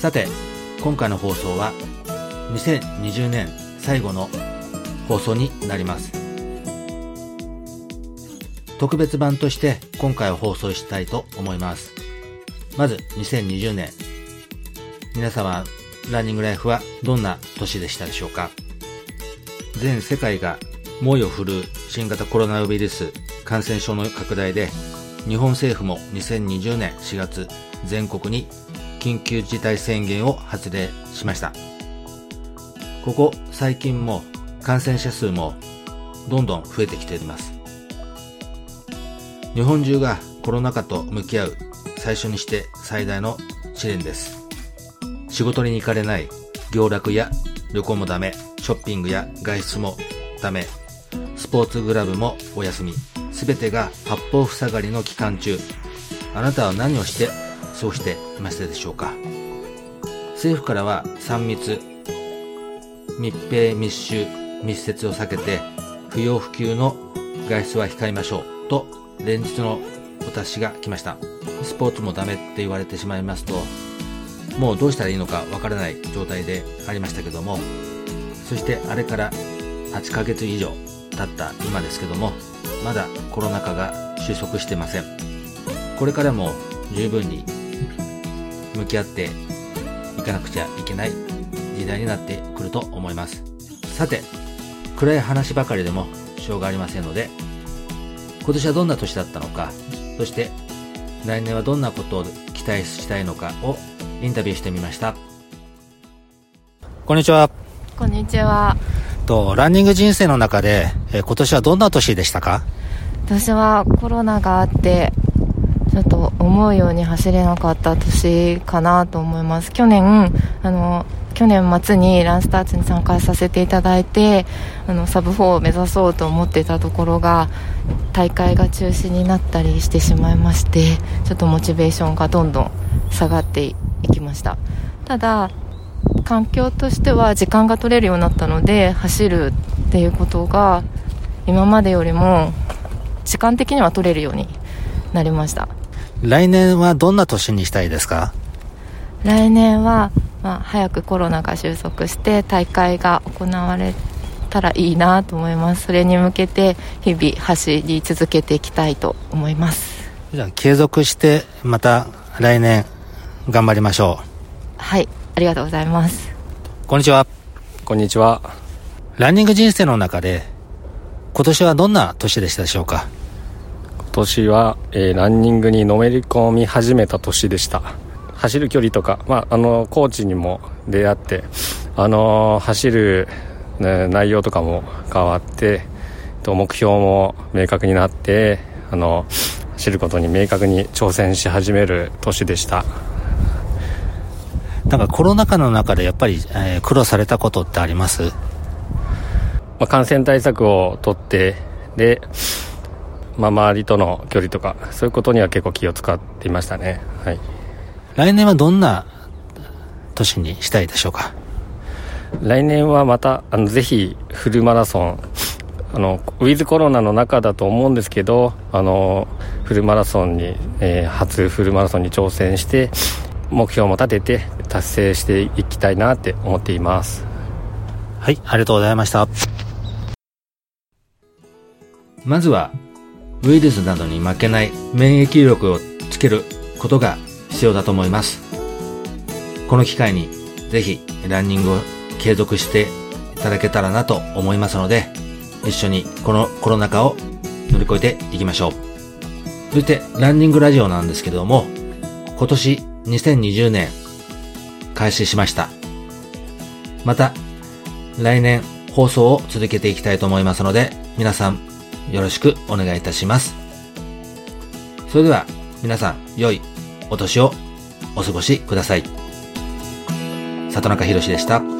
さて今回の放送は2020年最後の放送になります。特別版として今回は放送したいと思います。まず2020年。皆様ランニングライフはどんな年でしたでしょうか？全世界が猛威を振るう新型コロナウイルス感染症の拡大で日本政府も2020年4月全国に緊急事態宣言を発令しました。ここ最近も感染者数もどんどん増えてきています。日本中がコロナ禍と向き合う最初にして最大の試練です。仕事に行かれない行楽や旅行もダメショッピングや外出もダメスポーツグラブもお休み全てが八方塞がりの期間中。あなたは何をして過ごしていましたでしょうか。政府からは3密密閉密集密接を避けて不要不急の外出は控えましょう。と連日のお達しが来ました。スポーツもダメって言われてしまいますともうどうしたらいいのかわからない状態でありましたけどもそしてあれから8ヶ月以上経った今ですけどもまだコロナ禍が収束してません。これからも十分に向き合っていかなくちゃいけない時代になってくると思います。さて暗い話ばかりでもしょうがありませんので今年はどんな年だったのかそして来年はどんなことを期待したいのかをインタビューしてみました。こんにちは。こんにちは。とランニング人生の中で、え今年はどんな年でしたか？私はコロナがあってちょっと思うように走れなかった年かなと思います。去年あの去年末にランスターズに参加させていただいてあのサブ4を目指そうと思っていたところが大会が中止になったりしてしまいましてちょっとモチベーションがどんどん下がっていきました。ただ環境としては時間が取れるようになったので走るっていうことが今までよりも時間的には取れるようになりました。来年はどんな年にしたいですか？来年は、まあ、早くコロナが収束して大会が行われたらいいなと思います。それに向けて日々走り続けていきたいと思います。じゃあ継続してまた来年頑張りましょう。はいありがとうございます。こんにちは。こんにちは。ランニング人生の中で今年はどんな年でしたでしょうか？今年は、えー、ランニングにのめり込み始めた年でした。走る距離とか、まあ、あのコーチにも出会ってあの走る、ね、内容とかも変わってと目標も明確になってあの走ることに明確に挑戦し始める年でした。なんかコロナ禍の中でやっぱり、えー、苦労されたことってあります？まあ、感染対策をとってで、まあ、周りとの距離とかそういうことには結構気を使っていましたね、はい、来年はどんな年にしたいでしょうか？来年はまたあのぜひフルマラソンあのウィズコロナの中だと思うんですけどあのフルマラソンに、えー、初フルマラソンに挑戦して目標も立てて達成していきたいなって思っています。はいありがとうございました。まずはウイルスなどに負けない免疫力をつけることが必要だと思いますこの機会にぜひランニングを継続していただけたらなと思いますので一緒にこのコロナ禍を乗り越えていきましょうそしてランニングラジオなんですけれども今年2020年開始しました。また、来年放送を続けていきたいと思いますので、皆さんよろしくお願いいたします。それでは皆さん良いお年をお過ごしください。里中博でした。